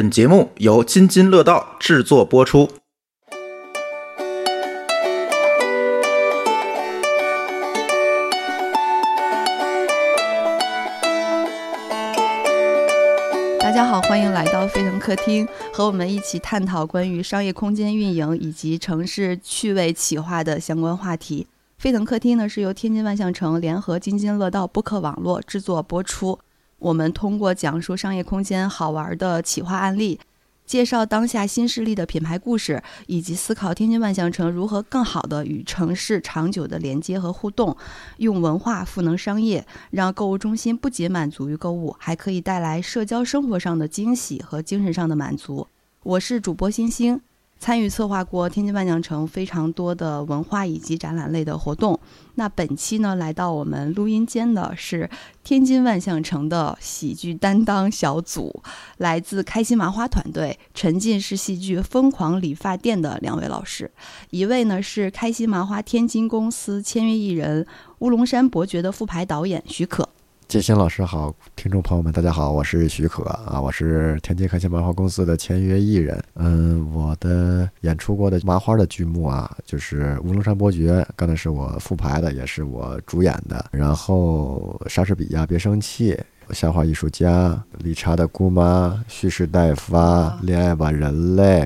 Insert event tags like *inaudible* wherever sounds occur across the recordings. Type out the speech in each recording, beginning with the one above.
本节目由津津乐道制作播出。大家好，欢迎来到飞腾客厅，和我们一起探讨关于商业空间运营以及城市趣味企划的相关话题。飞腾客厅呢是由天津万象城联合津津乐道播客网络制作播出。我们通过讲述商业空间好玩的企划案例，介绍当下新势力的品牌故事，以及思考天津万象城如何更好的与城市长久的连接和互动，用文化赋能商业，让购物中心不仅满足于购物，还可以带来社交生活上的惊喜和精神上的满足。我是主播星星。参与策划过天津万象城非常多的文化以及展览类的活动。那本期呢，来到我们录音间的是天津万象城的喜剧担当小组，来自开心麻花团队、沉浸式戏剧疯狂理发店的两位老师。一位呢是开心麻花天津公司签约艺人乌龙山伯爵的副牌导演许可。建新老师好，听众朋友们，大家好，我是许可啊，我是天津开心麻花公司的签约艺人。嗯，我的演出过的麻花的剧目啊，就是《乌龙山伯爵》，刚才是我复排的，也是我主演的。然后《莎士比亚别生气》、《笑话艺术家》、《理查的姑妈》、《蓄势待发》、《恋爱吧人类》。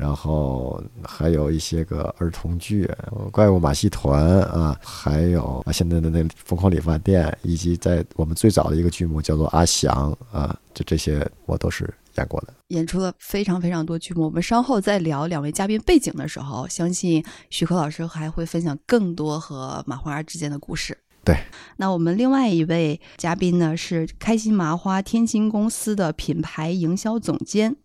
然后还有一些个儿童剧，《怪物马戏团》啊，还有啊现在的那《疯狂理发店》，以及在我们最早的一个剧目叫做《阿翔》啊，就这些我都是演过的，演出了非常非常多剧目。我们稍后在聊两位嘉宾背景的时候，相信徐克老师还会分享更多和马花之间的故事。对，那我们另外一位嘉宾呢是开心麻花天津公司的品牌营销总监。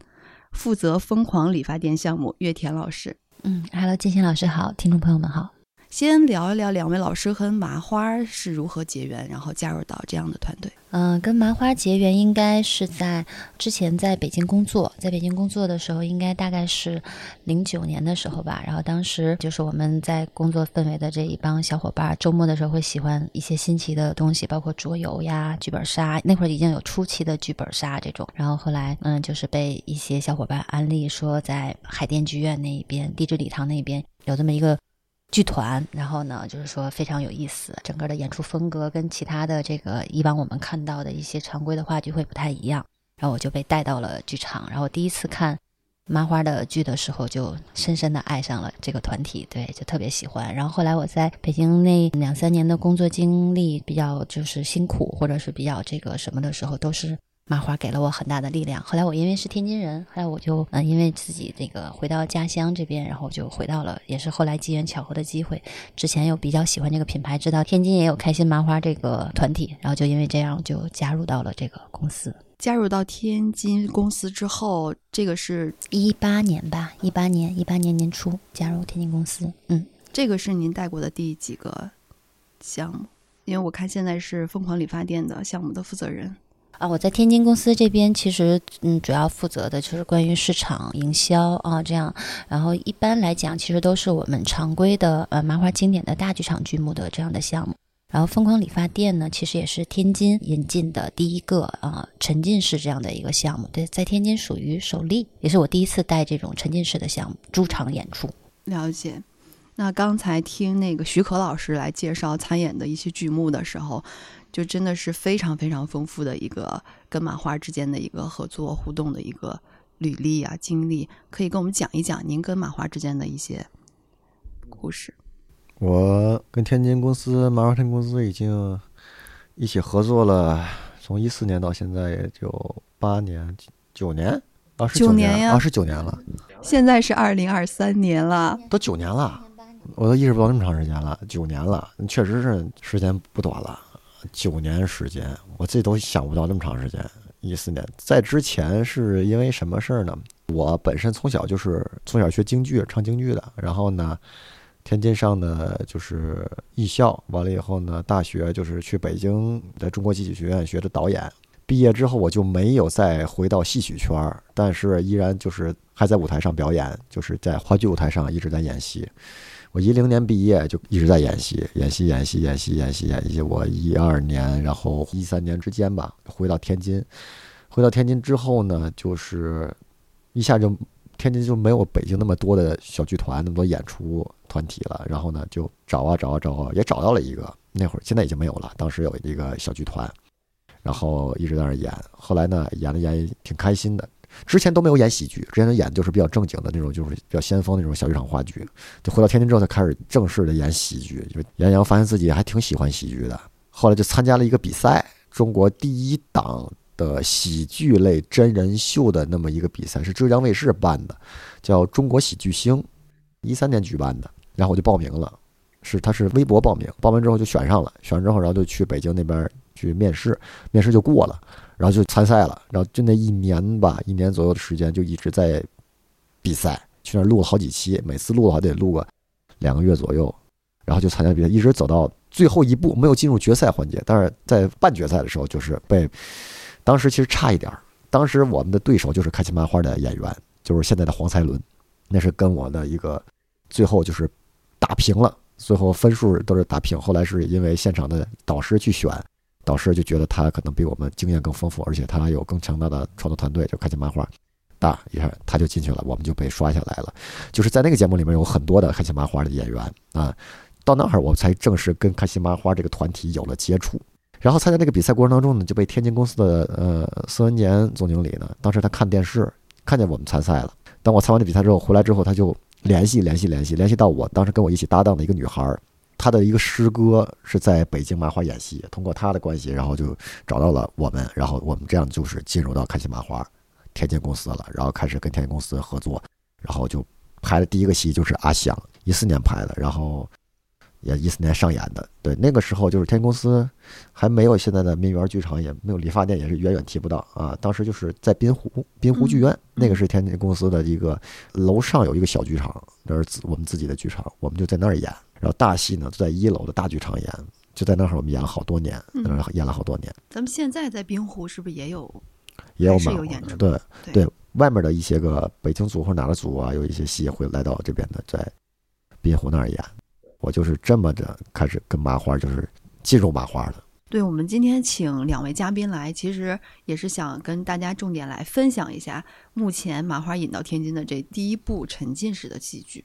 负责疯狂理发店项目，岳田老师。嗯，Hello，金星老师好，听众朋友们好。先聊一聊两位老师和麻花是如何结缘，然后加入到这样的团队。嗯，跟麻花结缘应该是在之前在北京工作，在北京工作的时候，应该大概是零九年的时候吧。然后当时就是我们在工作氛围的这一帮小伙伴，周末的时候会喜欢一些新奇的东西，包括桌游呀、剧本杀。那会儿已经有初期的剧本杀这种。然后后来，嗯，就是被一些小伙伴安利说，在海淀剧院那一边、地质礼堂那边有这么一个。剧团，然后呢，就是说非常有意思，整个的演出风格跟其他的这个以往我们看到的一些常规的话剧会不太一样。然后我就被带到了剧场，然后第一次看麻花的剧的时候，就深深的爱上了这个团体，对，就特别喜欢。然后后来我在北京那两三年的工作经历比较就是辛苦，或者是比较这个什么的时候，都是。麻花给了我很大的力量。后来我因为是天津人，后来我就嗯，因为自己这个回到家乡这边，然后就回到了，也是后来机缘巧合的机会。之前又比较喜欢这个品牌，知道天津也有开心麻花这个团体，然后就因为这样就加入到了这个公司。加入到天津公司之后，这个是一八年吧，一八年一八年年初加入天津公司。嗯，这个是您带过的第几个项目？因为我看现在是疯狂理发店的项目的负责人。啊，我在天津公司这边，其实嗯，主要负责的就是关于市场营销啊，这样。然后一般来讲，其实都是我们常规的呃麻花经典的大剧场剧目的这样的项目。然后疯狂理发店呢，其实也是天津引进的第一个啊沉浸式这样的一个项目，对，在天津属于首例，也是我第一次带这种沉浸式的项目驻场演出。了解。那刚才听那个许可老师来介绍参演的一些剧目的时候。就真的是非常非常丰富的一个跟马花之间的一个合作互动的一个履历啊经历，可以跟我们讲一讲您跟马花之间的一些故事。我跟天津公司麻花天公司已经一起合作了，从一四年到现在也就八年九年，二十九年呀，二十九年了。现在是二零二三年了，都九年了，我都意识不到那么长时间了，九年了，确实是时间不短了。九年时间，我自己都想不到那么长时间。一四年，在之前是因为什么事儿呢？我本身从小就是从小学京剧，唱京剧的。然后呢，天津上的就是艺校，完了以后呢，大学就是去北京的中国戏曲学院学的导演。毕业之后，我就没有再回到戏曲圈儿，但是依然就是还在舞台上表演，就是在话剧舞台上一直在演戏。我一零年毕业就一直在演戏，演戏，演戏，演戏，演戏，演戏。我一二年，然后一三年之间吧，回到天津。回到天津之后呢，就是一下就天津就没有北京那么多的小剧团，那么多演出团体了。然后呢，就找啊找啊找啊，也找到了一个。那会儿现在已经没有了，当时有一个小剧团，然后一直在那演。后来呢，演了演挺开心的。之前都没有演喜剧，之前演的就是比较正经的那种，就是比较先锋那种小剧场话剧。就回到天津之后，才开始正式的演喜剧。就杨洋发现自己还挺喜欢喜剧的，后来就参加了一个比赛，中国第一档的喜剧类真人秀的那么一个比赛，是浙江卫视办的，叫《中国喜剧星》，一三年举办的。然后我就报名了，是他是微博报名，报名之后就选上了，选上之后然后就去北京那边去面试，面试就过了。然后就参赛了，然后就那一年吧，一年左右的时间就一直在比赛，去那儿录了好几期，每次录的话得录个两个月左右，然后就参加比赛，一直走到最后一步，没有进入决赛环节，但是在半决赛的时候就是被，当时其实差一点儿，当时我们的对手就是开心麻花的演员，就是现在的黄才伦，那是跟我的一个最后就是打平了，最后分数都是打平，后来是因为现场的导师去选。导师就觉得他可能比我们经验更丰富，而且他有更强大的创作团队，就开心麻花，大一下他就进去了，我们就被刷下来了。就是在那个节目里面有很多的开心麻花的演员啊，到那儿我才正式跟开心麻花这个团体有了接触。然后参加这个比赛过程当中呢，就被天津公司的呃孙文年总经理呢，当时他看电视看见我们参赛了。当我参完这比赛之后回来之后，他就联系联系联系联系到我当时跟我一起搭档的一个女孩。他的一个师哥是在北京麻花演戏，通过他的关系，然后就找到了我们，然后我们这样就是进入到开心麻花天津公司了，然后开始跟天津公司合作，然后就拍的第一个戏就是《阿翔》，一四年拍的，然后也一四年上演的。对，那个时候就是天津公司还没有现在的民园剧场，也没有理发店，也是远远提不到啊。当时就是在滨湖滨湖剧院，那个是天津公司的一个楼上有一个小剧场，那是我们自己的剧场，我们就在那儿演。然后大戏呢，就在一楼的大剧场演，就在那儿我们演了好多年，在那儿演了好多年。咱们现在在滨湖是不是也有？也有有演出？对对，外面的一些个北京组或者哪个组啊，有一些戏会来到这边的，在滨湖那儿演。我就是这么的开始跟麻花就是进入麻花的。对，我们今天请两位嘉宾来，其实也是想跟大家重点来分享一下目前麻花引到天津的这第一部沉浸式的戏剧，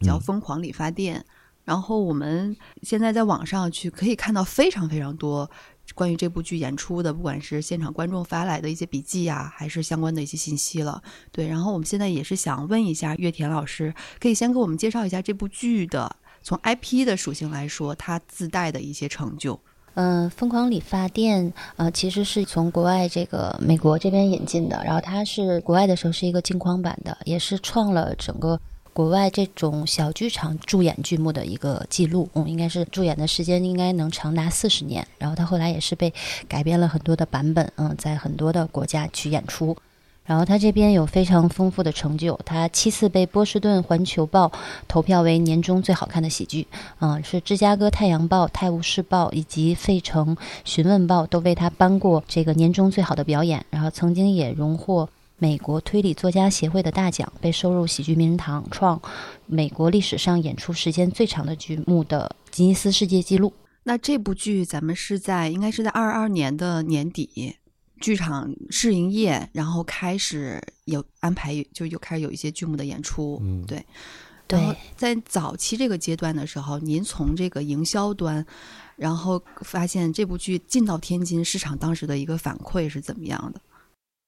叫《疯狂理发店》。然后我们现在在网上去可以看到非常非常多关于这部剧演出的，不管是现场观众发来的一些笔记呀，还是相关的一些信息了。对，然后我们现在也是想问一下岳田老师，可以先给我们介绍一下这部剧的从 IP 的属性来说，它自带的一些成就。嗯，疯狂理发店呃，其实是从国外这个美国这边引进的，然后它是国外的时候是一个镜框版的，也是创了整个。国外这种小剧场助演剧目的一个记录，嗯，应该是助演的时间应该能长达四十年。然后它后来也是被改编了很多的版本，嗯，在很多的国家去演出。然后他这边有非常丰富的成就，他七次被波士顿环球报投票为年中最好看的喜剧，嗯，是芝加哥太阳报、泰晤士报以及费城询问报都为他颁过这个年终最好的表演。然后曾经也荣获。美国推理作家协会的大奖，被收入喜剧名人堂，创美国历史上演出时间最长的剧目的吉尼斯世界纪录。那这部剧咱们是在应该是在二二年的年底，剧场试营业，然后开始有安排，就又开始有一些剧目的演出。嗯，对。对，在早期这个阶段的时候，您从这个营销端，然后发现这部剧进到天津市场，当时的一个反馈是怎么样的？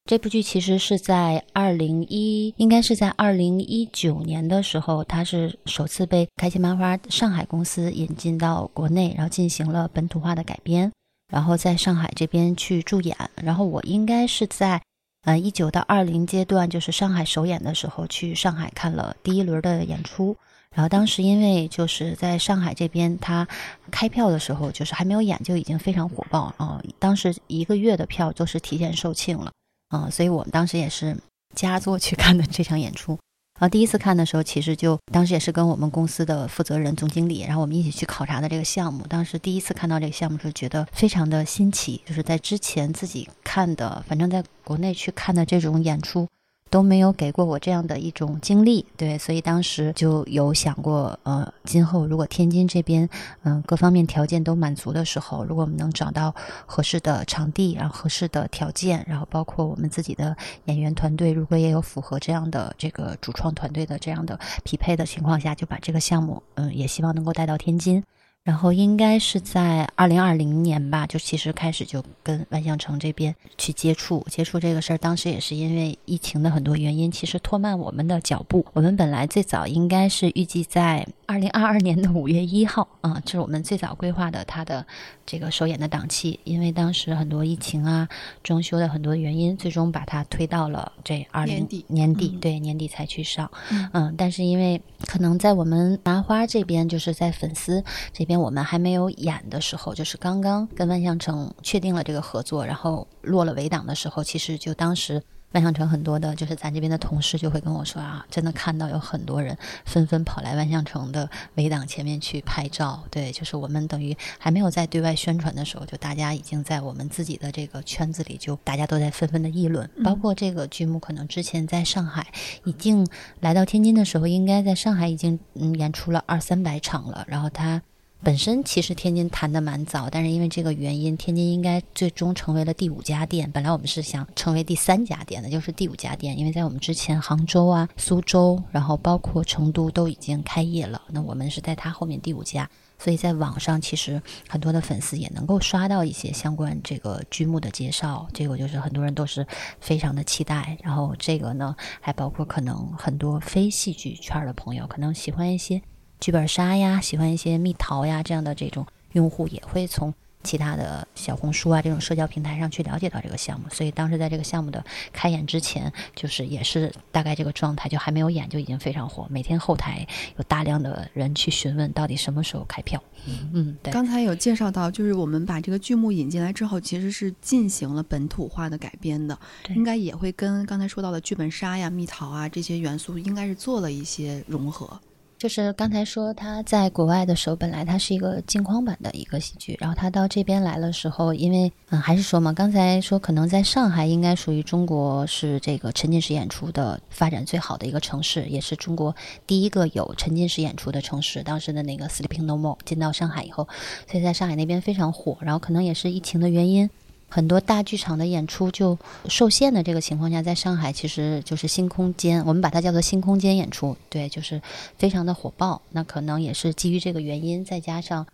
这部剧其实是在二零一，应该是在二零一九年的时候，它是首次被开心麻花上海公司引进到国内，然后进行了本土化的改编，然后在上海这边去助演。然后我应该是在，呃一九到二零阶段，就是上海首演的时候去上海看了第一轮的演出。然后当时因为就是在上海这边，它开票的时候就是还没有演就已经非常火爆啊，当时一个月的票都是提前售罄了。啊，所以我们当时也是佳作去看的这场演出。然后第一次看的时候，其实就当时也是跟我们公司的负责人、总经理，然后我们一起去考察的这个项目。当时第一次看到这个项目，是觉得非常的新奇。就是在之前自己看的，反正在国内去看的这种演出，都没有给过我这样的一种经历，对，所以当时就有想过，呃，今后如果天津这边，嗯，各方面条件都满足的时候，如果我们能找到合适的场地，然后合适的条件，然后包括我们自己的演员团队，如果也有符合这样的这个主创团队的这样的匹配的情况下，就把这个项目，嗯，也希望能够带到天津。然后应该是在二零二零年吧，就其实开始就跟万象城这边去接触接触这个事儿。当时也是因为疫情的很多原因，其实拖慢我们的脚步。我们本来最早应该是预计在二零二二年的五月一号啊，这是我们最早规划的它的这个首演的档期。因为当时很多疫情啊、装修的很多原因，最终把它推到了这二零年底，对年底才去上。嗯，但是因为可能在我们麻花这边，就是在粉丝这边。我们还没有演的时候，就是刚刚跟万象城确定了这个合作，然后落了围挡的时候，其实就当时万象城很多的，就是咱这边的同事就会跟我说啊，真的看到有很多人纷纷跑来万象城的围挡前面去拍照。对，就是我们等于还没有在对外宣传的时候，就大家已经在我们自己的这个圈子里，就大家都在纷纷的议论。包括这个剧目，可能之前在上海已经来到天津的时候，应该在上海已经嗯演出了二三百场了，然后他。本身其实天津谈的蛮早，但是因为这个原因，天津应该最终成为了第五家店。本来我们是想成为第三家店的，就是第五家店，因为在我们之前杭州啊、苏州，然后包括成都都已经开业了。那我们是在它后面第五家，所以在网上其实很多的粉丝也能够刷到一些相关这个剧目的介绍。这个就是很多人都是非常的期待。然后这个呢，还包括可能很多非戏剧圈的朋友可能喜欢一些。剧本杀呀，喜欢一些蜜桃呀这样的这种用户也会从其他的小红书啊这种社交平台上去了解到这个项目，所以当时在这个项目的开演之前，就是也是大概这个状态，就还没有演就已经非常火，每天后台有大量的人去询问到底什么时候开票。嗯，对。刚才有介绍到，就是我们把这个剧目引进来之后，其实是进行了本土化的改编的，应该也会跟刚才说到的剧本杀呀、蜜桃啊这些元素，应该是做了一些融合。就是刚才说他在国外的时候，本来它是一个镜框版的一个喜剧，然后他到这边来的时候，因为嗯还是说嘛，刚才说可能在上海应该属于中国是这个沉浸式演出的发展最好的一个城市，也是中国第一个有沉浸式演出的城市。当时的那个 Sleeping No More 进到上海以后，所以在上海那边非常火，然后可能也是疫情的原因。很多大剧场的演出就受限的这个情况下，在上海其实就是新空间，我们把它叫做新空间演出，对，就是非常的火爆。那可能也是基于这个原因，再加上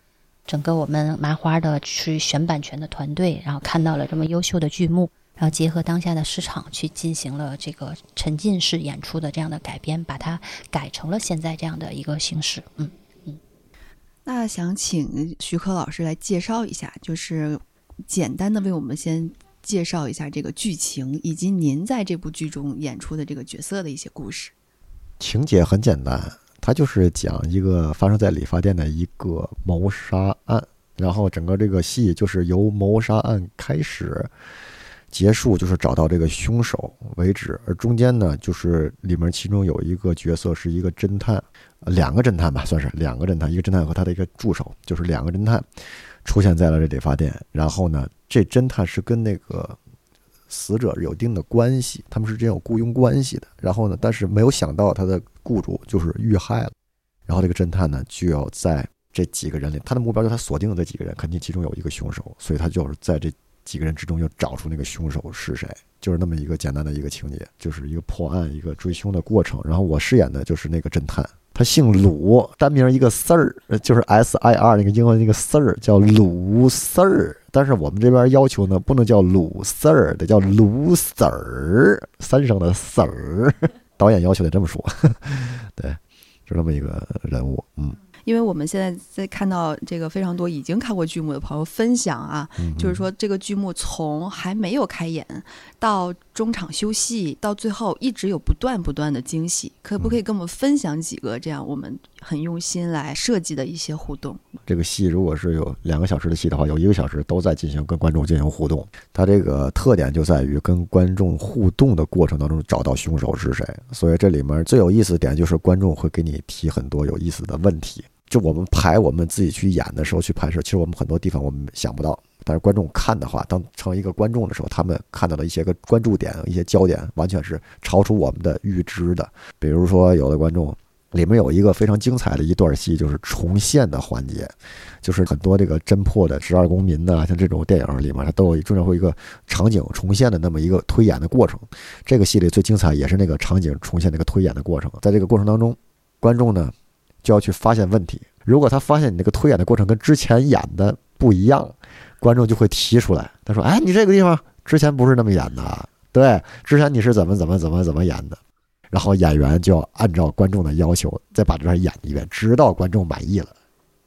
整个我们麻花的去选版权的团队，然后看到了这么优秀的剧目，然后结合当下的市场去进行了这个沉浸式演出的这样的改编，把它改成了现在这样的一个形式。嗯嗯，那想请徐克老师来介绍一下，就是。简单的为我们先介绍一下这个剧情，以及您在这部剧中演出的这个角色的一些故事。情节很简单，它就是讲一个发生在理发店的一个谋杀案，然后整个这个戏就是由谋杀案开始，结束就是找到这个凶手为止。而中间呢，就是里面其中有一个角色是一个侦探，两个侦探吧，算是两个侦探，一个侦探和他的一个助手，就是两个侦探。出现在了这理发店，然后呢，这侦探是跟那个死者有一定的关系，他们是真有雇佣关系的。然后呢，但是没有想到他的雇主就是遇害了，然后这个侦探呢就要在这几个人里，他的目标就是他锁定的这几个人，肯定其中有一个凶手，所以他就是在这几个人之中要找出那个凶手是谁，就是那么一个简单的一个情节，就是一个破案、一个追凶的过程。然后我饰演的就是那个侦探。他姓鲁，单名一个 Sir，就是 S I R 那个英文那个 Sir 叫鲁 Sir，但是我们这边要求呢，不能叫鲁 Sir，得叫鲁 Sir，三声的 Sir，*laughs* 导演要求得这么说，*laughs* 对，就这么一个人物，嗯。因为我们现在在看到这个非常多已经看过剧目的朋友分享啊，就是说这个剧目从还没有开演到中场休息到最后一直有不断不断的惊喜，可不可以跟我们分享几个这样我们很用心来设计的一些互动？这个戏如果是有两个小时的戏的话，有一个小时都在进行跟观众进行互动。它这个特点就在于跟观众互动的过程当中找到凶手是谁，所以这里面最有意思的点就是观众会给你提很多有意思的问题。就我们排我们自己去演的时候去拍摄，其实我们很多地方我们想不到，但是观众看的话，当成为一个观众的时候，他们看到的一些个关注点、一些焦点，完全是超出我们的预知的。比如说，有的观众。里面有一个非常精彩的一段戏，就是重现的环节，就是很多这个侦破的十二公民呐，像这种电影里面，它都有经常会一个场景重现的那么一个推演的过程。这个戏里最精彩也是那个场景重现那个推演的过程。在这个过程当中，观众呢就要去发现问题。如果他发现你那个推演的过程跟之前演的不一样，观众就会提出来，他说：“哎，你这个地方之前不是那么演的，对，之前你是怎么怎么怎么怎么演的。”然后演员就要按照观众的要求再把这段演一遍，直到观众满意了，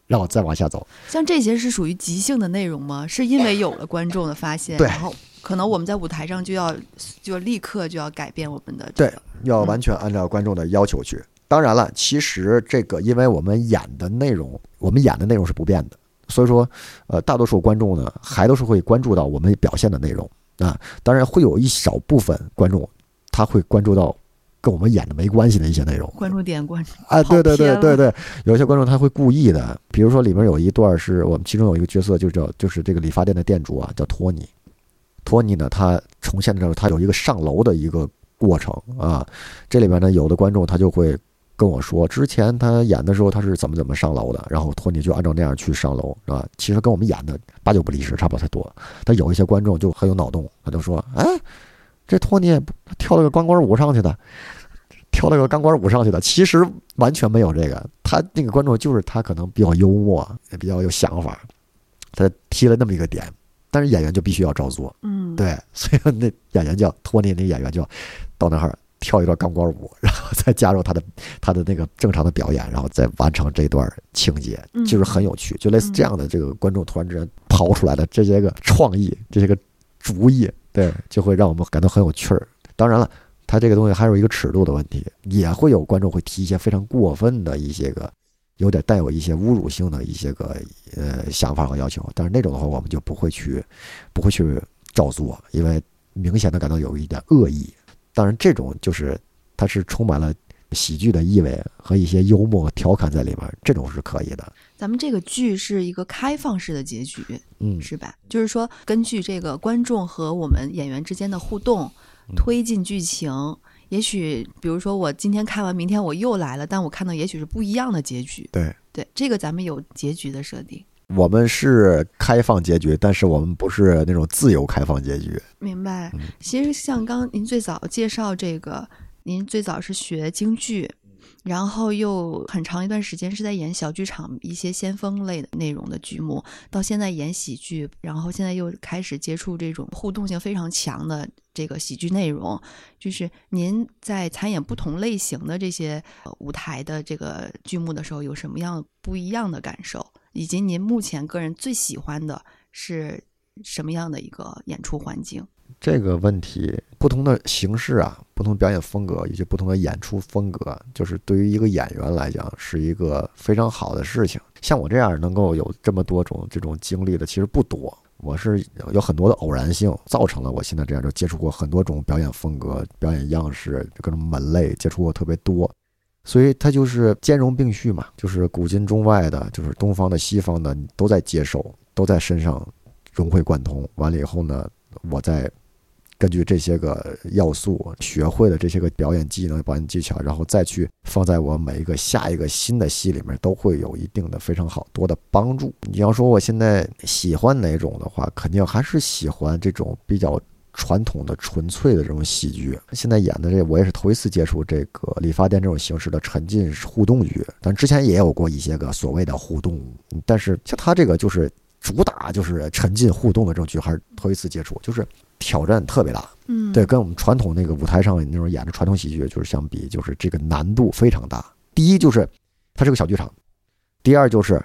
然后再往下走。像这些是属于即兴的内容吗？是因为有了观众的发现，然后可能我们在舞台上就要就立刻就要改变我们的对，要完全按照观众的要求去。当然了，其实这个因为我们演的内容，我们演的内容是不变的，所以说呃，大多数观众呢还都是会关注到我们表现的内容啊。当然会有一小部分观众他会关注到。跟我们演的没关系的一些内容，关注点关注啊，对对对对对，有些观众他会故意的，比如说里面有一段是我们其中有一个角色就叫就是这个理发店的店主啊，叫托尼，托尼呢他重现的时候他有一个上楼的一个过程啊，这里面呢有的观众他就会跟我说，之前他演的时候他是怎么怎么上楼的，然后托尼就按照那样去上楼啊，其实跟我们演的八九不离十，差不太多，但有一些观众就很有脑洞，他就说，*laughs* 哎。这托尼跳了个钢管舞上去的，跳了个钢管舞上去的，其实完全没有这个。他那个观众就是他可能比较幽默，也比较有想法，他提了那么一个点，但是演员就必须要照做。嗯，对，所以那演员叫托尼，那演员就到那儿跳一段钢管舞，然后再加入他的他的那个正常的表演，然后再完成这段情节，就是很有趣，就类似这样的这个观众突然之间刨出来的这些个创意，这些个主意。对，就会让我们感到很有趣。儿。当然了，他这个东西还有一个尺度的问题，也会有观众会提一些非常过分的一些个，有点带有一些侮辱性的一些个呃想法和要求。但是那种的话，我们就不会去，不会去照做，因为明显的感到有一点恶意。当然，这种就是它是充满了。喜剧的意味和一些幽默调侃在里面，这种是可以的。咱们这个剧是一个开放式的结局，嗯，是吧？就是说，根据这个观众和我们演员之间的互动，推进剧情。也许，比如说，我今天看完，明天我又来了，但我看到也许是不一样的结局。对对，这个咱们有结局的设定。我们是开放结局，但是我们不是那种自由开放结局。明白。其实，像刚您最早介绍这个。您最早是学京剧，然后又很长一段时间是在演小剧场一些先锋类的内容的剧目，到现在演喜剧，然后现在又开始接触这种互动性非常强的这个喜剧内容。就是您在参演不同类型的这些舞台的这个剧目的时候，有什么样不一样的感受？以及您目前个人最喜欢的是什么样的一个演出环境？这个问题，不同的形式啊，不同表演风格以及不同的演出风格，就是对于一个演员来讲，是一个非常好的事情。像我这样能够有这么多种这种经历的，其实不多。我是有很多的偶然性，造成了我现在这样，就接触过很多种表演风格、表演样式、各种门类，接触过特别多。所以它就是兼容并蓄嘛，就是古今中外的，就是东方的、西方的，你都在接受，都在身上融会贯通。完了以后呢，我再。根据这些个要素，学会了这些个表演技能、表演技巧，然后再去放在我每一个下一个新的戏里面，都会有一定的非常好多的帮助。你要说我现在喜欢哪种的话，肯定还是喜欢这种比较传统的、纯粹的这种喜剧。现在演的这，我也是头一次接触这个理发店这种形式的沉浸互动剧，但之前也有过一些个所谓的互动，但是像他这个就是主打就是沉浸互动的这种剧，还是头一次接触，就是。挑战特别大，嗯，对，跟我们传统那个舞台上那种演的传统喜剧就是相比，就是这个难度非常大。第一就是它是个小剧场，第二就是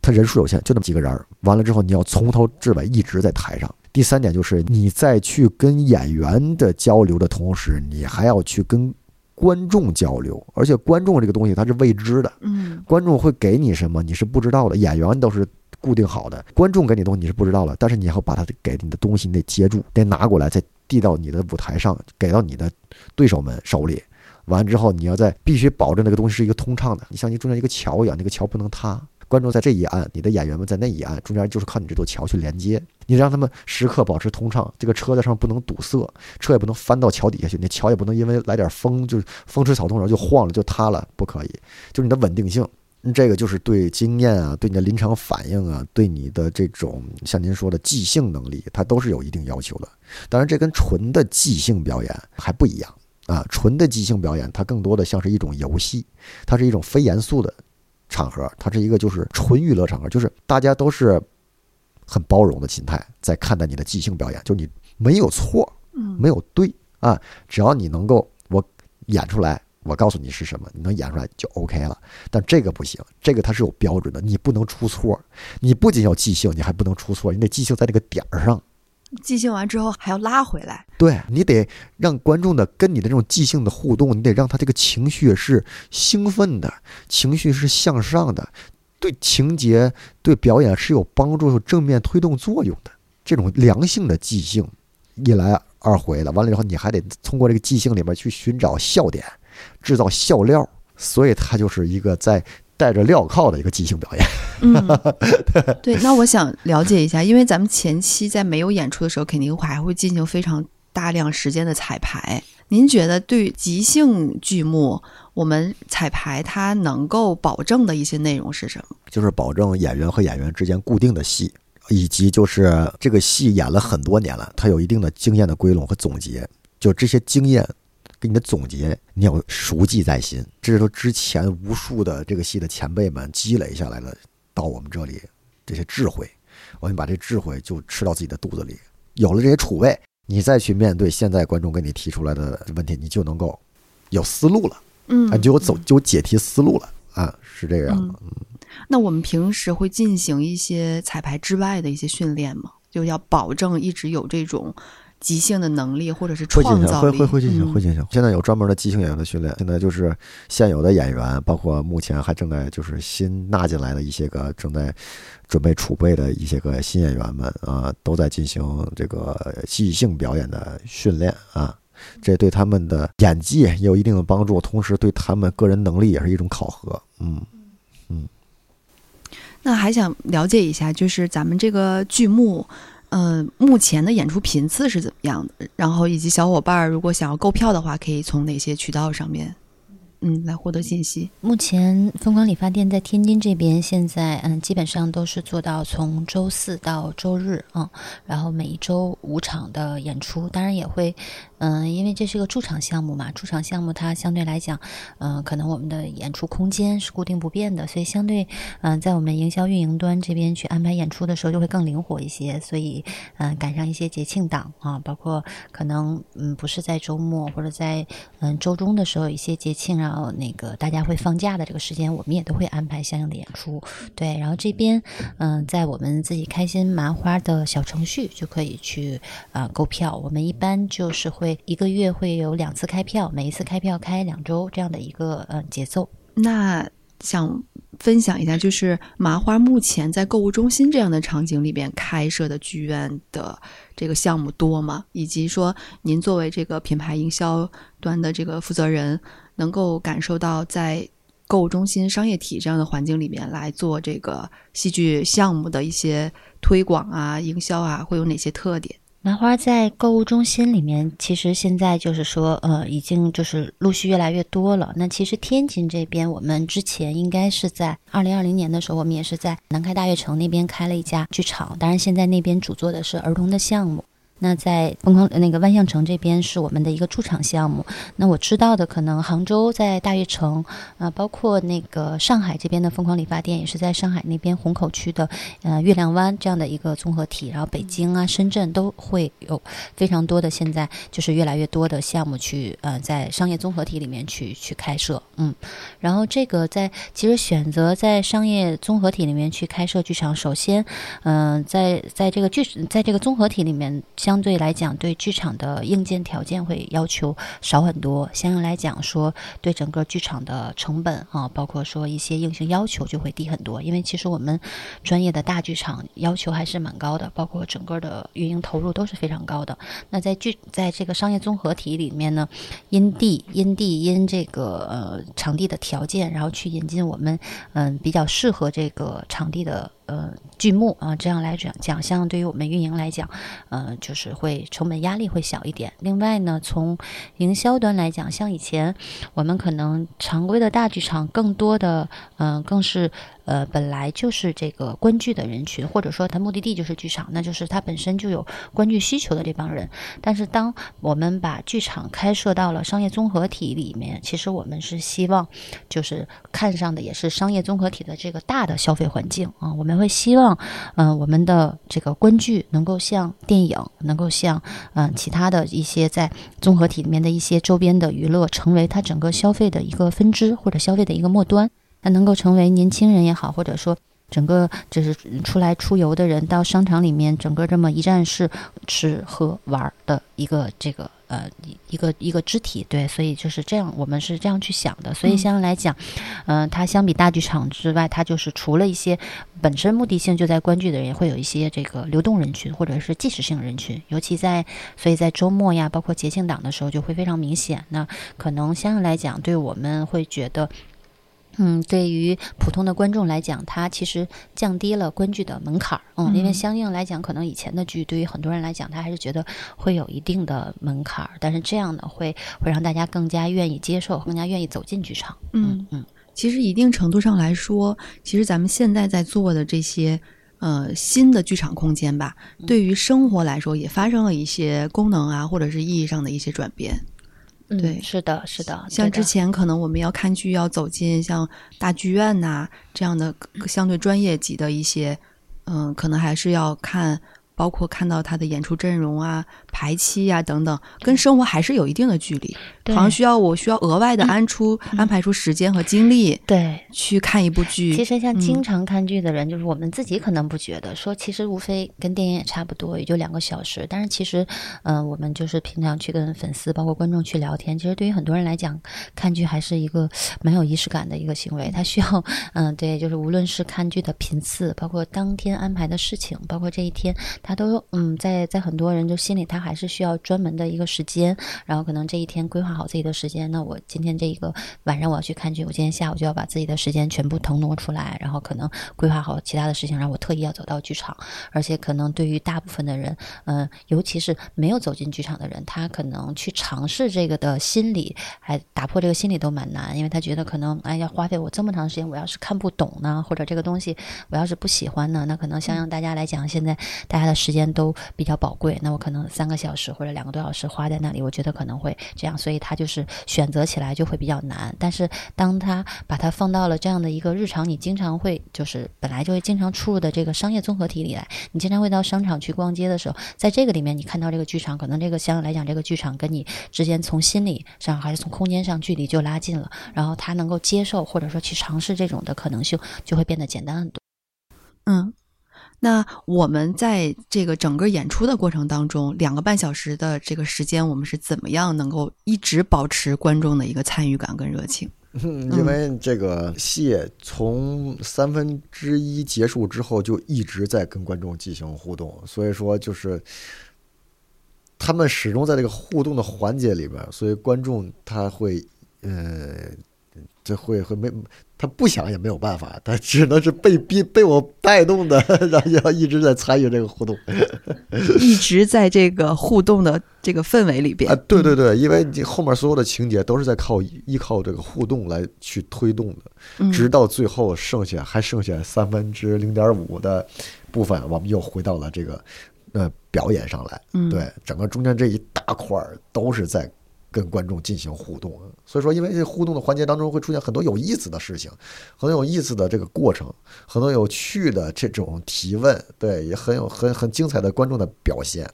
它人数有限，就那么几个人儿，完了之后你要从头至尾一直在台上。第三点就是你在去跟演员的交流的同时，你还要去跟观众交流，而且观众这个东西它是未知的，嗯，观众会给你什么你是不知道的，演员都是。固定好的观众给你东西你是不知道了，但是你要把他给你的东西你得接住，得拿过来再递到你的舞台上，给到你的对手们手里。完之后，你要在必须保证那个东西是一个通畅的，你像你中间一个桥一样，那个桥不能塌。观众在这一岸，你的演员们在那一岸，中间就是靠你这座桥去连接。你让他们时刻保持通畅，这个车在上不能堵塞，车也不能翻到桥底下去，那桥也不能因为来点风就是风吹草动然后就晃了就塌了，不可以。就是你的稳定性，这个就是对经验啊，对你的临场反应啊，对你的这种像您说的即兴能力，它都是有一定要求的。当然，这跟纯的即兴表演还不一样啊。纯的即兴表演，它更多的像是一种游戏，它是一种非严肃的场合，它是一个就是纯娱乐场合，就是大家都是。很包容的心态在看待你的即兴表演，就是你没有错，嗯，没有对啊，只要你能够我演出来，我告诉你是什么，你能演出来就 OK 了。但这个不行，这个它是有标准的，你不能出错。你不仅要即兴，你还不能出错，你得即兴在这个点儿上。即兴完之后还要拉回来，对你得让观众的跟你的这种即兴的互动，你得让他这个情绪是兴奋的，情绪是向上的。对情节、对表演是有帮助、有正面推动作用的。这种良性的即兴，一来二回的，完了之后你还得通过这个即兴里面去寻找笑点，制造笑料。所以它就是一个在带着镣铐的一个即兴表演。嗯，对。那我想了解一下，因为咱们前期在没有演出的时候，肯定还会进行非常大量时间的彩排。您觉得对即兴剧目？我们彩排它能够保证的一些内容是什么？就是保证演员和演员之间固定的戏，以及就是这个戏演了很多年了，它有一定的经验的归拢和总结。就这些经验给你的总结，你要熟记在心。这是说之前无数的这个戏的前辈们积累下来的，到我们这里这些智慧，我们把这智慧就吃到自己的肚子里。有了这些储备，你再去面对现在观众给你提出来的问题，你就能够有思路了。嗯，就有走就有解题思路了啊，是这个样子。嗯，那我们平时会进行一些彩排之外的一些训练吗？就要保证一直有这种即兴的能力，或者是创造力。会会会进行会进行。现在有专门的即兴演员的训练。现在就是现有的演员，包括目前还正在就是新纳进来的一些个正在准备储备的一些个新演员们啊，都在进行这个即兴表演的训练啊。这对他们的演技也有一定的帮助，同时对他们个人能力也是一种考核。嗯嗯。那还想了解一下，就是咱们这个剧目，嗯，目前的演出频次是怎么样的？然后以及小伙伴如果想要购票的话，可以从哪些渠道上面？嗯，来获得信息。目前疯狂理发店在天津这边，现在嗯，基本上都是做到从周四到周日嗯，然后每一周五场的演出，当然也会。嗯，因为这是个驻场项目嘛，驻场项目它相对来讲，嗯，可能我们的演出空间是固定不变的，所以相对，嗯，在我们营销运营端这边去安排演出的时候就会更灵活一些。所以，嗯，赶上一些节庆档啊，包括可能，嗯，不是在周末或者在嗯周中的时候，一些节庆，然后那个大家会放假的这个时间，我们也都会安排相应的演出。对，然后这边，嗯，在我们自己开心麻花的小程序就可以去啊购票。我们一般就是会。一个月会有两次开票，每一次开票开两周这样的一个嗯节奏。那想分享一下，就是麻花目前在购物中心这样的场景里边开设的剧院的这个项目多吗？以及说您作为这个品牌营销端的这个负责人，能够感受到在购物中心商业体这样的环境里面来做这个戏剧项目的一些推广啊、营销啊，会有哪些特点？麻花在购物中心里面，其实现在就是说，呃，已经就是陆续越来越多了。那其实天津这边，我们之前应该是在二零二零年的时候，我们也是在南开大悦城那边开了一家剧场，当然现在那边主做的是儿童的项目。那在疯狂那个万象城这边是我们的一个驻场项目。那我知道的，可能杭州在大悦城，啊，包括那个上海这边的疯狂理发店也是在上海那边虹口区的，呃，月亮湾这样的一个综合体。然后北京啊、深圳都会有非常多的，现在就是越来越多的项目去，呃，在商业综合体里面去去开设。嗯，然后这个在其实选择在商业综合体里面去开设剧场，首先，嗯，在在这个剧在这个综合体里面相相对来讲对剧场的硬件条件会要求少很多，相应来讲说对整个剧场的成本啊，包括说一些硬性要求就会低很多。因为其实我们专业的大剧场要求还是蛮高的，包括整个的运营投入都是非常高的。那在剧在这个商业综合体里面呢，因地因地因这个呃场地的条件，然后去引进我们嗯比较适合这个场地的。呃，剧目啊，这样来讲奖项对于我们运营来讲，呃，就是会成本压力会小一点。另外呢，从营销端来讲，像以前我们可能常规的大剧场，更多的嗯，更是。呃，本来就是这个观剧的人群，或者说他目的地就是剧场，那就是他本身就有观剧需求的这帮人。但是，当我们把剧场开设到了商业综合体里面，其实我们是希望，就是看上的也是商业综合体的这个大的消费环境啊。我们会希望，嗯，我们的这个观剧能够像电影，能够像嗯其他的一些在综合体里面的一些周边的娱乐，成为它整个消费的一个分支或者消费的一个末端。它能够成为年轻人也好，或者说整个就是出来出游的人到商场里面，整个这么一站式吃喝玩的一个这个呃一个一个肢体，对，所以就是这样，我们是这样去想的。所以相对来讲，嗯，它相比大剧场之外，它就是除了一些本身目的性就在观剧的人，也会有一些这个流动人群或者是即时性人群，尤其在所以在周末呀，包括节庆档的时候就会非常明显。那可能相对来讲，对我们会觉得。嗯，对于普通的观众来讲，它其实降低了观剧的门槛儿。嗯，因为相应来讲，可能以前的剧对于很多人来讲，他还是觉得会有一定的门槛儿。但是这样呢，会会让大家更加愿意接受，更加愿意走进剧场。嗯嗯，其实一定程度上来说，其实咱们现在在做的这些呃新的剧场空间吧，对于生活来说也发生了一些功能啊，或者是意义上的一些转变。对，是的，是的。像之前可能我们要看剧，要走进像大剧院呐这样的相对专业级的一些，嗯，可能还是要看。包括看到他的演出阵容啊、排期呀等等，跟生活还是有一定的距离，好像需要我需要额外的安出安排出时间和精力，对，去看一部剧。其实像经常看剧的人，就是我们自己可能不觉得，说其实无非跟电影也差不多，也就两个小时。但是其实，嗯，我们就是平常去跟粉丝包括观众去聊天，其实对于很多人来讲，看剧还是一个蛮有仪式感的一个行为。他需要，嗯，对，就是无论是看剧的频次，包括当天安排的事情，包括这一天。他都嗯，在在很多人就心里，他还是需要专门的一个时间，然后可能这一天规划好自己的时间。那我今天这一个晚上我要去看剧，我今天下午就要把自己的时间全部腾挪出来，然后可能规划好其他的事情，然后我特意要走到剧场。而且可能对于大部分的人，嗯，尤其是没有走进剧场的人，他可能去尝试这个的心理，还打破这个心理都蛮难，因为他觉得可能哎要花费我这么长时间，我要是看不懂呢，或者这个东西我要是不喜欢呢，那可能相应大家来讲，现在大家的。时间都比较宝贵，那我可能三个小时或者两个多小时花在那里，我觉得可能会这样，所以他就是选择起来就会比较难。但是当他把它放到了这样的一个日常，你经常会就是本来就会经常出入的这个商业综合体里来，你经常会到商场去逛街的时候，在这个里面你看到这个剧场，可能这个相对来讲，这个剧场跟你之间从心理上还是从空间上距离就拉近了，然后他能够接受或者说去尝试这种的可能性就会变得简单很多。嗯。那我们在这个整个演出的过程当中，两个半小时的这个时间，我们是怎么样能够一直保持观众的一个参与感跟热情？*laughs* 因为这个戏从三分之一结束之后就一直在跟观众进行互动，所以说就是他们始终在这个互动的环节里边，所以观众他会呃，这会会没。他不想也没有办法，*laughs* 他只能是被逼被我带动的，然后要一直在参与这个互动，*laughs* 一直在这个互动的这个氛围里边啊，对对对，因为你后面所有的情节都是在靠依靠这个互动来去推动的，直到最后剩下还剩下三分之零点五的部分，我们又回到了这个呃表演上来，对，整个中间这一大块都是在。跟观众进行互动，所以说，因为这互动的环节当中会出现很多有意思的事情，很有意思的这个过程，很多有趣的这种提问，对，也很有很很精彩的观众的表现。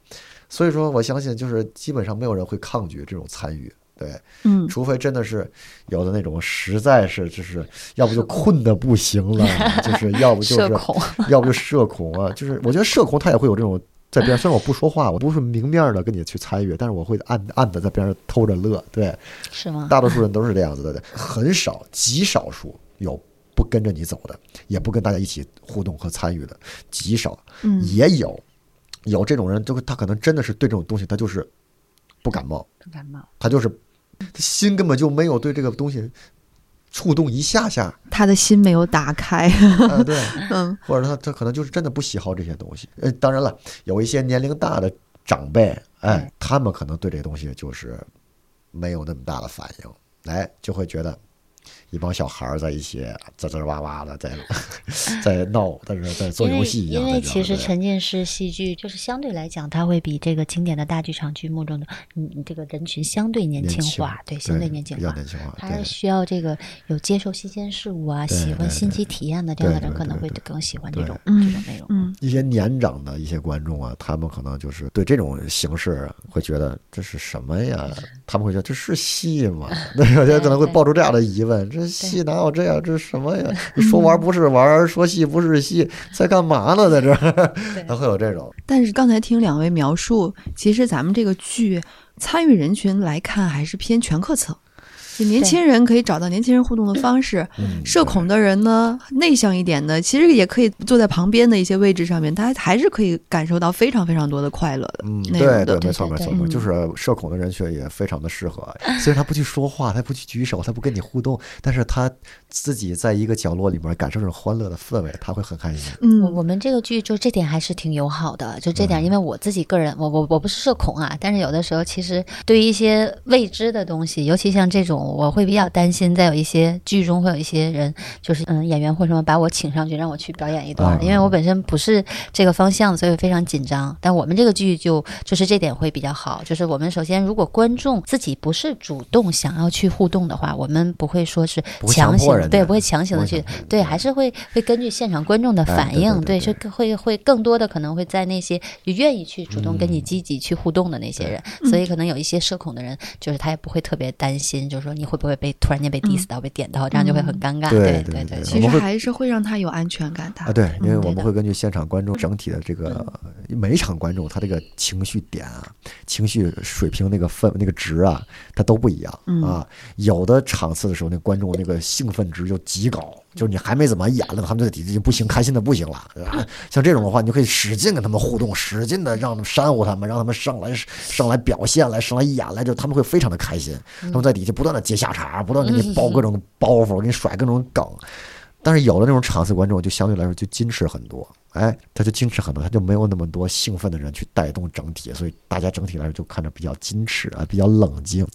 所以说，我相信就是基本上没有人会抗拒这种参与，对，嗯，除非真的是有的那种实在是就是要不就困的不行了，就是要不就是要不就社恐啊，就是我觉得社恐他也会有这种在边上，虽然我不说话，我不是明面的跟你去参与，但是我会暗暗的在边上偷着乐。对，是吗？大多数人都是这样子的，很少极少数有不跟着你走的，也不跟大家一起互动和参与的，极少。嗯也有有这种人，就是他可能真的是对这种东西他就是不感冒，不感冒。他就是他心根本就没有对这个东西触动一下下，他的心没有打开，啊，对，*laughs* 嗯。或者他他可能就是真的不喜好这些东西。呃，当然了，有一些年龄大的长辈，哎，他们可能对这东西就是没有那么大的反应，哎，就会觉得一帮小孩儿在一起吱吱哇哇的在 *laughs* 在闹，但是在做游戏一样的。因为其实沉浸式戏剧就是相对来讲，它会比这个经典的大剧场剧目中的嗯这个人群相对年轻化，对，相对年轻化。比较年轻化，他。需要这个有接受新鲜事物啊，喜欢新奇体验的这样的人，可能会更喜欢这种嗯这种内容。嗯一些年长的一些观众啊，他们可能就是对这种形式会觉得这是什么呀？他们会觉得这是戏吗？*laughs* 对，有些可能会爆出这样的疑问：这戏哪有这样？这是什么呀？你说玩不是玩，说戏不是戏，在干嘛呢？在这儿，*laughs* 他会有这种。但是刚才听两位描述，其实咱们这个剧参与人群来看还是偏全客层。就年轻人可以找到年轻人互动的方式，嗯，社恐的人呢，内向一点的，其实也可以坐在旁边的一些位置上面，他还是可以感受到非常非常多的快乐的嗯。对对，没错没错就是社恐的人群也非常的适合。*laughs* 虽然他不去说话，他不去举手，他不跟你互动，但是他自己在一个角落里面感受这种欢乐的氛围，他会很开心。嗯我们这个剧就这点还是挺友好的，就这嗯点，因为我自己个人，我我我不是社恐啊，但是有的时候其实对于一些未知的东西，尤其像这种，我会比较担心，在有一些剧中会有一些人，就是嗯演员或什么把我请上去让我去表演一段，嗯因为我本身不是这个方向，所以非常紧张。但我们这个剧就就是这点会比较好，就是我们首先如果观众自己不是主动想要去互动的话，我们不会说是强行对，不会强行的去对，还是会会根据现场观众的哎反应，对对对是会会更多的可能会在那些愿意去主动跟你嗯积极去互动的那些人，所以可能有一些社恐的人，就是他也不会特别担心，就是说你会不会被突然间被 diss 到、被点到，这样就会很尴尬。对对对对对其实还是会让他有安全感的。啊，对，因为我们会根据现场观众整体的这个每一场观众他这个情绪点啊、情绪水平那个分那个值啊，他都不一样嗯啊。有的场次的时候，那观众那个兴奋值就极高，就是你还没怎么演了，他们就在底下就不行，开心的不行了。啊像这种的话，你就可以使劲跟他们互动，使劲的让他们煽乎他们，让他们上来上来表现来，上来演来，就他们会非常的开心。他们在底下不断的接下茬，不断地给你包各种包袱，给你甩各种梗。但是有的那种场次观众就相对来说就矜持很多，哎，他就矜持很多，他就没有那么多兴奋的人去带动整体，所以大家整体来说就看着比较矜持啊，比较冷静。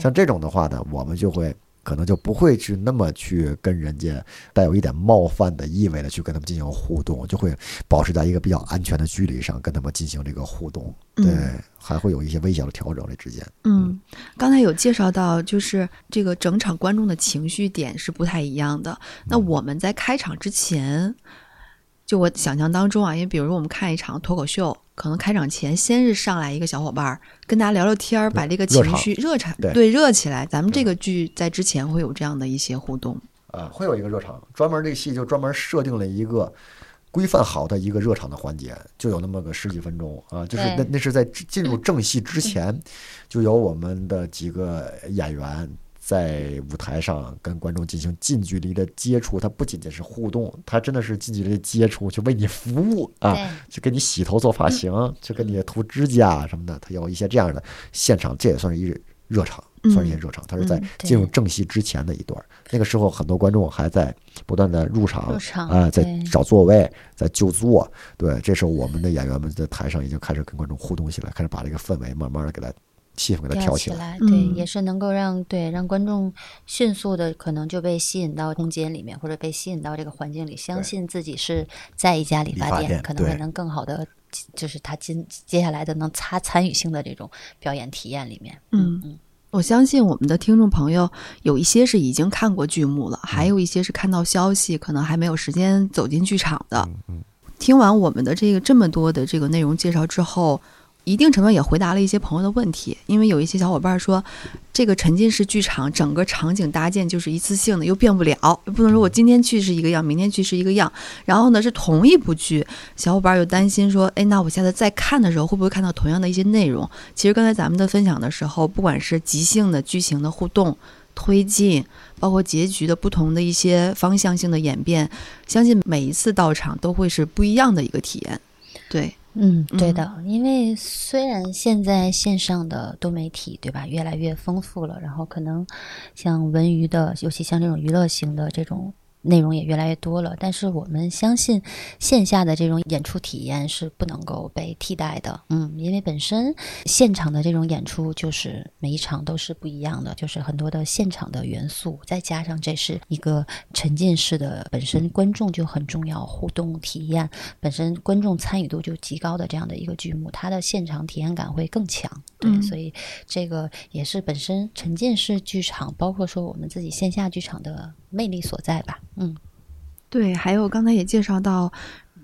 像这种的话呢，我们就会可能就不会去那么去跟人家带有一点冒犯的意味的去跟他们进行互动，就会保持在一个比较安全的距离上跟他们进行这个互动。对，嗯还会有一些微小的调整这之间。嗯，刚才有介绍到，就是这个整场观众的情绪点是不太一样的。那我们在开场之前，就我想象当中啊，因为比如说我们看一场脱口秀，可能开场前先是上来一个小伙伴儿跟大家聊聊天儿，把这个情绪热场对对热起来。咱们这个剧在之前会有这样的一些互动。啊，会有一个热场，专门这个戏就专门设定了一个规范好的一个热场的环节，就有那么个十几分钟啊，就是那那是在进入正戏之前，就有我们的几个演员。在舞台上跟观众进行近距离的接触，它不仅仅是互动，它真的是近距离的接触，去为你服务啊，对。去给你洗头做发型，去给你涂指甲什么的，它有一些这样的现场，这也算是一热场，算是一些热场。它是在进入正戏之前的一段。儿，那个时候很多观众还在不断的入场啊，在找座位，在就座。对，这时候我们的演员们在台上已经开始跟观众互动起来，开始把这个氛围慢慢的给它气氛给它调挑起来。起来，嗯对，也是能够让对让观众迅速的可能就被吸引到空间里面，或者被吸引到这个环境里，相信自己是在一家理理发店店，可能会对能更好的，就是他今接下来的能参参与性的这种表演体验里面。嗯嗯，我相信我们的听众朋友有一些是已经看过剧目了，还有一些是看到消息，可能还没有时间走进剧场的。嗯听完我们的这个这么多的这个内容介绍之后，一定程度也回答了一些朋友的问题，因为有一些小伙伴说，这个沉浸式剧场整个场景搭建就是一次性的，又变不了，不能说我今天去是一个样，明天去是一个样。然后呢，是同一部剧，小伙伴又担心说，哎，那我下次再看的时候会不会看到同样的一些内容？其实刚才咱们的分享的时候，不管是即兴的剧情的互动、推进，包括结局的不同的一些方向性的演变，相信每一次到场都会是不一样的一个体验。对。嗯，对的，因为虽然现在线上的多媒体，对吧，越来越丰富了，然后可能像文娱的，尤其像这种娱乐型的这种。内容也越来越多了，但是我们相信线下的这种演出体验是不能够被替代的。嗯，因为本身现场的这种演出就是每一场都是不一样的，就是很多的现场的元素，再加上这是一个沉浸式的，本身观众就很重要，互动体验本身观众参与度就极高的这样的一个剧目，它的现场体验感会更强。对，所以这个也是本身沉浸式剧场，包括说我们自己线下剧场的。魅力所在吧，嗯，对，还有刚才也介绍到，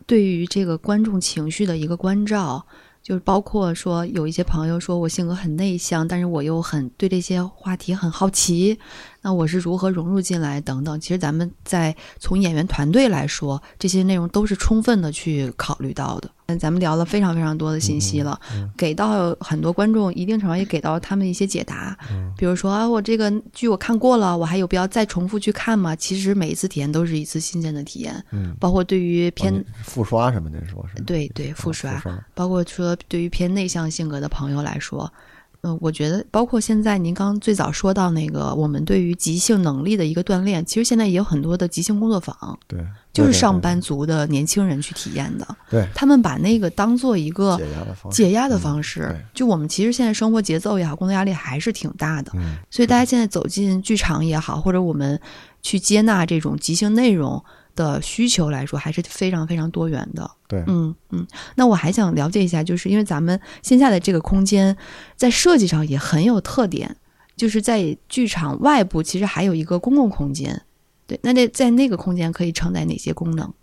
对于这个观众情绪的一个关照，就是包括说有一些朋友说我性格很内向，但是我又很对这些话题很好奇。那我是如何融入进来等等？其实咱们在从演员团队来说，这些内容都是充分的去考虑到的。嗯，咱们聊了非常非常多的信息了，给到很多观众一定程度也给到他们一些解答。比如说啊，我这个剧我看过了，我还有必要再重复去看吗？其实每一次体验都是一次新鲜的体验。嗯，包括对于偏复刷什么的，说是对对复刷，包括说对于偏内向性格的朋友来说。嗯，我觉得包括现在您刚最早说到那个，我们对于即兴能力的一个锻炼，其实现在也有很多的即兴工作坊，对，就是上班族的年轻人去体验的，对，他们把那个当做一个解压的方式，解压的方式。就我们其实现在生活节奏也好，工作压力还是挺大的，所以大家现在走进剧场也好，或者我们去接纳这种即兴内容。的需求来说还是非常非常多元的。对，嗯嗯。那我还想了解一下，就是因为咱们线下的这个空间在设计上也很有特点，就是在剧场外部其实还有一个公共空间。对，那这在那个空间可以承载哪些功能？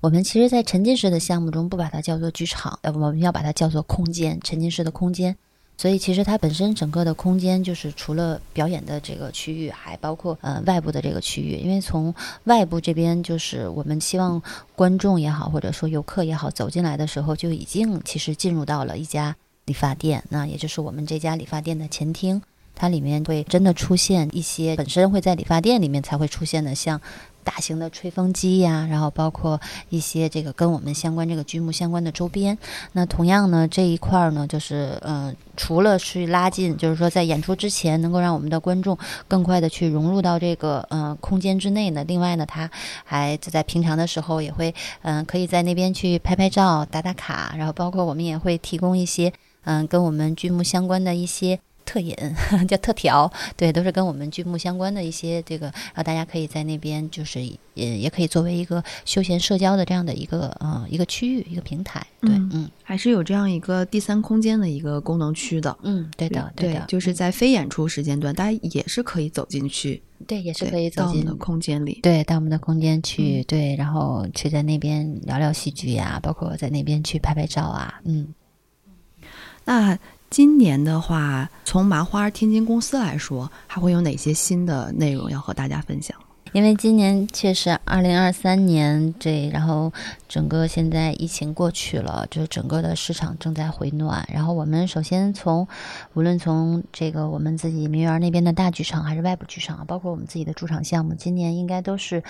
我们其实，在沉浸式的项目中不把它叫做剧场，呃，我们要把它叫做空间，沉浸式的空间。所以其实它本身整个的空间就是除了表演的这个区域，还包括呃外部的这个区域。因为从外部这边，就是我们希望观众也好，或者说游客也好，走进来的时候就已经其实进入到了一家理发店，那也就是我们这家理发店的前厅。它里面会真的出现一些本身会在理发店里面才会出现的，像。大型的吹风机呀，然后包括一些这个跟我们相关这个剧目相关的周边。那同样呢，这一块儿呢，就是嗯，除了去拉近，就是说在演出之前能够让我们的观众更快的去融入到这个嗯空间之内呢。另外呢，它还就在平常的时候也会嗯可以在那边去拍拍照、打打卡，然后包括我们也会提供一些嗯跟我们剧目相关的一些。特饮 *laughs* 叫特调，对，都是跟我们剧目相关的一些这个，然后大家可以在那边，就是也也可以作为一个休闲社交的这样的一个呃一个区域一个平台，对，嗯，还是有这样一个第三空间的一个功能区的，嗯，对的，对的，就是在非演出时间段，大家也是可以走进去，对，也是可以走进的空间里，对，到我们的空间去，对，然后去在那边聊聊戏剧呀，包括在那边去拍拍照啊，嗯，那。今年的话，从麻花天津公司来说，还会有哪些新的内容要和大家分享？因为今年确实二零二三年这，然后整个现在疫情过去了，就整个的市场正在回暖。然后我们首先从，无论从这个我们自己明园那边的大剧场，还是外部剧场，包括我们自己的驻场项目，今年应该都是，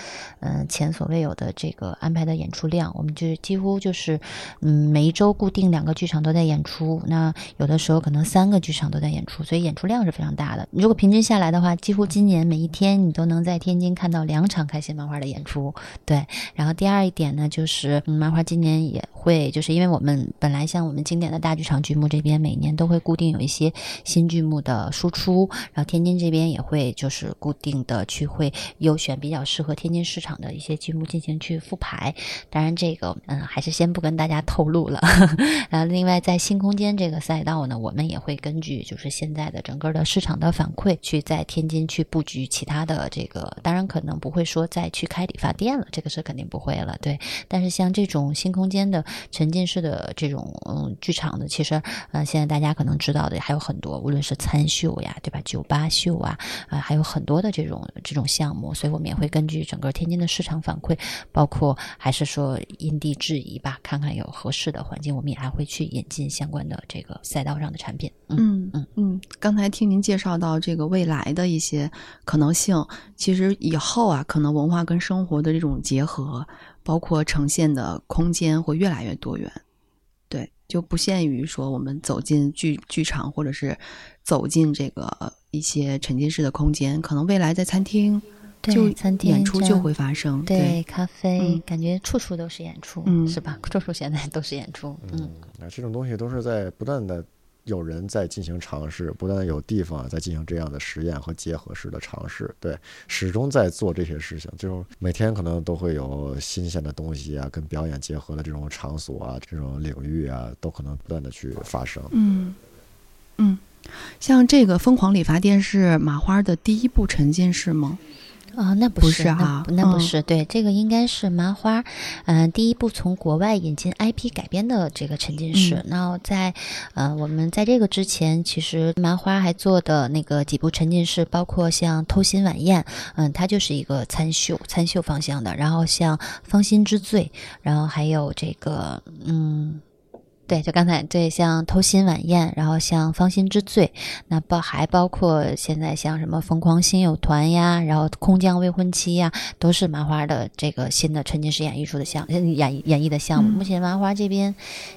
嗯，前所未有的这个安排的演出量。我们就是几乎就是，嗯，每一周固定两个剧场都在演出，那有的时候可能三个剧场都在演出，所以演出量是非常大的。如果平均下来的话，几乎今年每一天你都能在天津看。到两场开心麻花的演出，对。然后第二一点呢，就是麻花今年也会，就是因为我们本来像我们经典的大剧场剧目这边，每年都会固定有一些新剧目的输出，然后天津这边也会就是固定的去会优选比较适合天津市场的一些剧目进行去复排。当然这个嗯还是先不跟大家透露了。*laughs* 然后另外在新空间这个赛道呢，我们也会根据就是现在的整个的市场的反馈，去在天津去布局其他的这个，当然可。能不会说再去开理发店了，这个是肯定不会了。对，但是像这种新空间的沉浸式的这种嗯剧场的，其实呃现在大家可能知道的还有很多，无论是餐秀呀，对吧？酒吧秀啊，啊还有很多的这种这种项目，所以我们也会根据整个天津的市场反馈，包括还是说因地制宜吧，看看有合适的环境，我们也还会去引进相关的这个赛道上的产品。嗯嗯嗯，刚才听您介绍到这个未来的一些可能性，其实以后啊，可能文化跟生活的这种结合，包括呈现的空间会越来越多元。对，就不限于说我们走进剧剧场，或者是走进这个一些沉浸式的空间，可能未来在餐厅。就餐厅演出就会发生，对咖啡，感觉处处都是演出，嗯是吧？处处现在都是演出，嗯，那这种东西都是在不断的有人在进行尝试，不断有地方在进行这样的实验和结合式的尝试，对，始终在做这些事情，就是每天可能都会有新鲜的东西啊，跟表演结合的这种场所啊，这种领域啊，都可能不断的去发生，嗯嗯，像这个疯狂理发店是马花的第一部沉浸式吗？哦，那不是哈，那不是，对，这个应该是麻花，嗯，第一部从国外引进 IP 改编的这个沉浸式。然后在，呃，我们在这个之前，其实麻花还做的那个几部沉浸式，包括像《偷心晚宴》，嗯，它就是一个参秀、参秀方向的。然后像《芳心之罪》，然后还有这个，嗯。对，就刚才对，像偷心晚宴，然后像芳心之罪，那包还包括现在像什么疯狂星友团呀，然后空降未婚妻呀，都是麻花的这个新的沉浸式演艺术的项演演绎的项目。目前麻花这边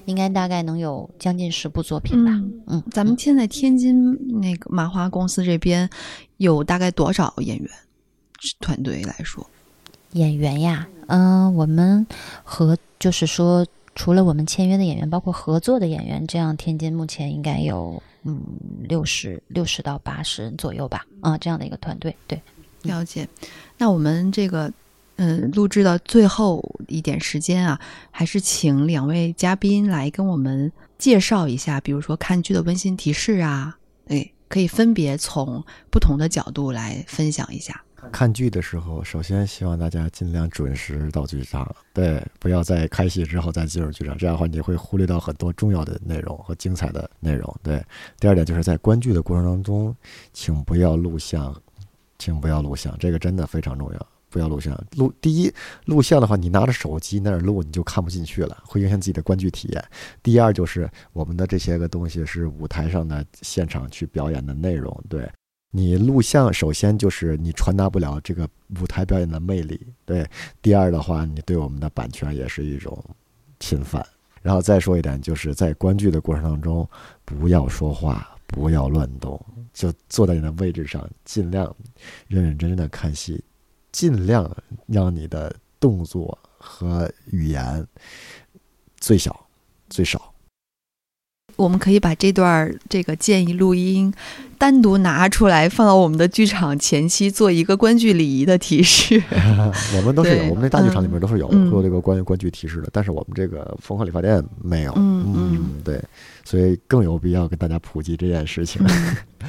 应该大概能有将近十部作品吧。嗯，咱们现在天津那个麻花公司这边有大概多少演员团队来说？演员呀，嗯，我们和就是说。除了我们签约的演员，包括合作的演员，这样天津目前应该有嗯六十六十到八十人左右吧，啊，这样的一个团队。对，了解。那我们这个嗯录制的最后一点时间啊，还是请两位嘉宾来跟我们介绍一下，比如说看剧的温馨提示啊，哎，可以分别从不同的角度来分享一下。看剧的时候，首先希望大家尽量准时到剧场，对，不要在开戏之后再进入剧场，这样的话你会忽略到很多重要的内容和精彩的内容。对，第二点就是在观剧的过程当中，请不要录像，请不要录像，这个真的非常重要，不要录像。录第一，录像的话，你拿着手机那儿录，你就看不进去了，会影响自己的观剧体验。第二就是我们的这些个东西是舞台上的现场去表演的内容，对。你录像，首先就是你传达不了这个舞台表演的魅力，对。第二的话，你对我们的版权也是一种侵犯。然后再说一点，就是在观剧的过程当中，不要说话，不要乱动，就坐在你的位置上，尽量认认真真的看戏，尽量让你的动作和语言最小、最少。我们可以把这段这个建议录音单独拿出来，放到我们的剧场前期做一个观剧礼仪的提示。*laughs* 我们都是有，我们那大剧场里面都是有做这个关于观剧提示的，但是我们这个疯狂理发店没有。嗯嗯，对。所以更有必要跟大家普及这件事情。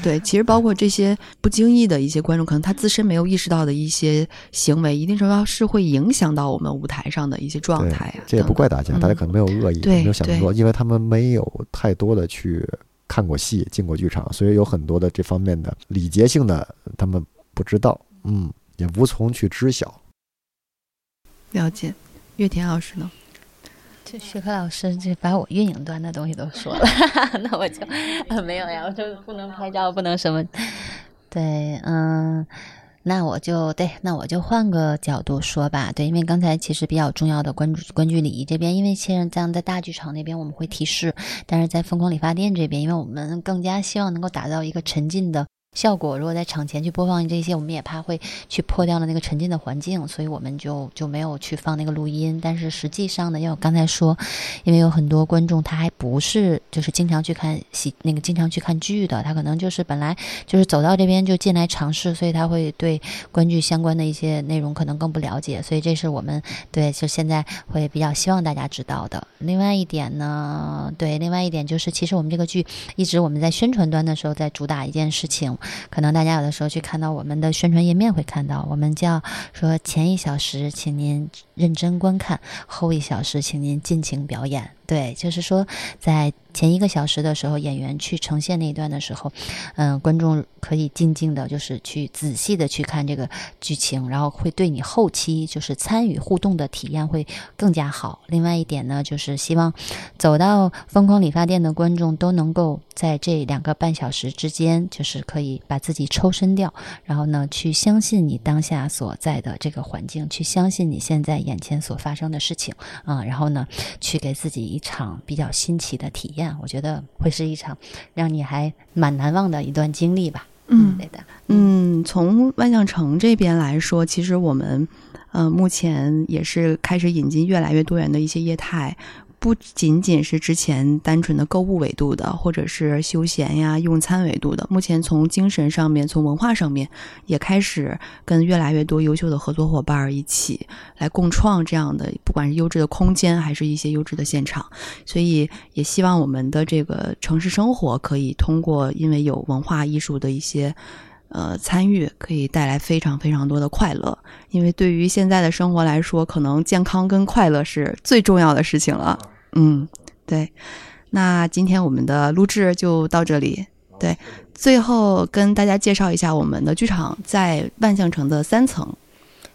对，其实包括这些不经意的一些观众，可能他自身没有意识到的一些行为，一定程度上是会影响到我们舞台上的一些状态啊。这也不怪大家，大家可能没有恶意，没有想说，因为他们没有太多的去看过戏、进过剧场，所以有很多的这方面的礼节性的，他们不知道，嗯，也无从去知晓。了解，岳田老师呢？这学科老师这把我运营端的东西都说了，*laughs* 那我就没有呀，我就不能拍照，不能什么。对，嗯，那我就对，那我就换个角度说吧。对，因为刚才其实比较重要的关注关注礼仪这边，因为现在这样在大剧场那边我们会提示，但是在疯狂理发店这边，因为我们更加希望能够打造一个沉浸的。效果如果在场前去播放这些，我们也怕会去破掉了那个沉浸的环境，所以我们就就没有去放那个录音。但是实际上呢，因为我刚才说，因为有很多观众他还不是就是经常去看戏那个经常去看剧的，他可能就是本来就是走到这边就进来尝试，所以他会对观剧相关的一些内容可能更不了解。所以这是我们对就现在会比较希望大家知道的。另外一点呢，对，另外一点就是其实我们这个剧一直我们在宣传端的时候在主打一件事情。可能大家有的时候去看到我们的宣传页面会看到，我们叫说前一小时请您认真观看，后一小时请您尽情表演。对，就是说在前一个小时的时候，演员去呈现那一段的时候，嗯，观众可以静静的，就是去仔细的去看这个剧情，然后会对你后期就是参与互动的体验会更加好。另外一点呢，就是希望走到疯狂理发店的观众都能够在这两个半小时之间，就是可以把自己抽身掉，然后呢，去相信你当下所在的这个环境，去相信你现在眼前所发生的事情啊，然后呢，去给自己。一场比较新奇的体验，我觉得会是一场让你还蛮难忘的一段经历吧。嗯，对的。嗯，从万象城这边来说，其实我们呃目前也是开始引进越来越多元的一些业态。不仅仅是之前单纯的购物维度的，或者是休闲呀、用餐维度的，目前从精神上面、从文化上面，也开始跟越来越多优秀的合作伙伴一起来共创这样的，不管是优质的空间，还是一些优质的现场。所以也希望我们的这个城市生活可以通过，因为有文化艺术的一些呃参与，可以带来非常非常多的快乐。因为对于现在的生活来说，可能健康跟快乐是最重要的事情了。嗯，对，那今天我们的录制就到这里。对，最后跟大家介绍一下我们的剧场在万象城的三层。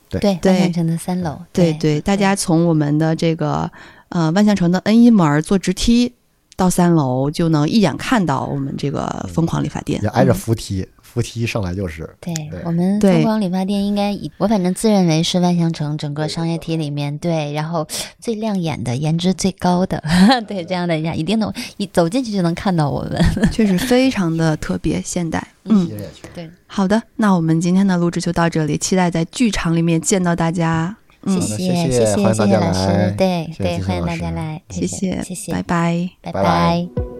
对，万象城的三楼。对对，大家从我们的这个呃万象城的 N 一门坐直梯到三楼，就能一眼看到我们这个疯狂理发店，也挨着扶梯。扶梯上来就是，对我们疯狂理发店应该以我反正自认为是万象城整个商业体里面对，然后最亮眼的、颜值最高的，*laughs* 对这样的人一定能一走进去就能看到我们，*laughs* 确实非常的特别现代。嗯，对，好的，那我们今天的录制就到这里，期待在剧场里面见到大家。谢谢谢谢谢谢老师，对对，欢迎大家来，谢谢谢谢，拜拜。拜拜。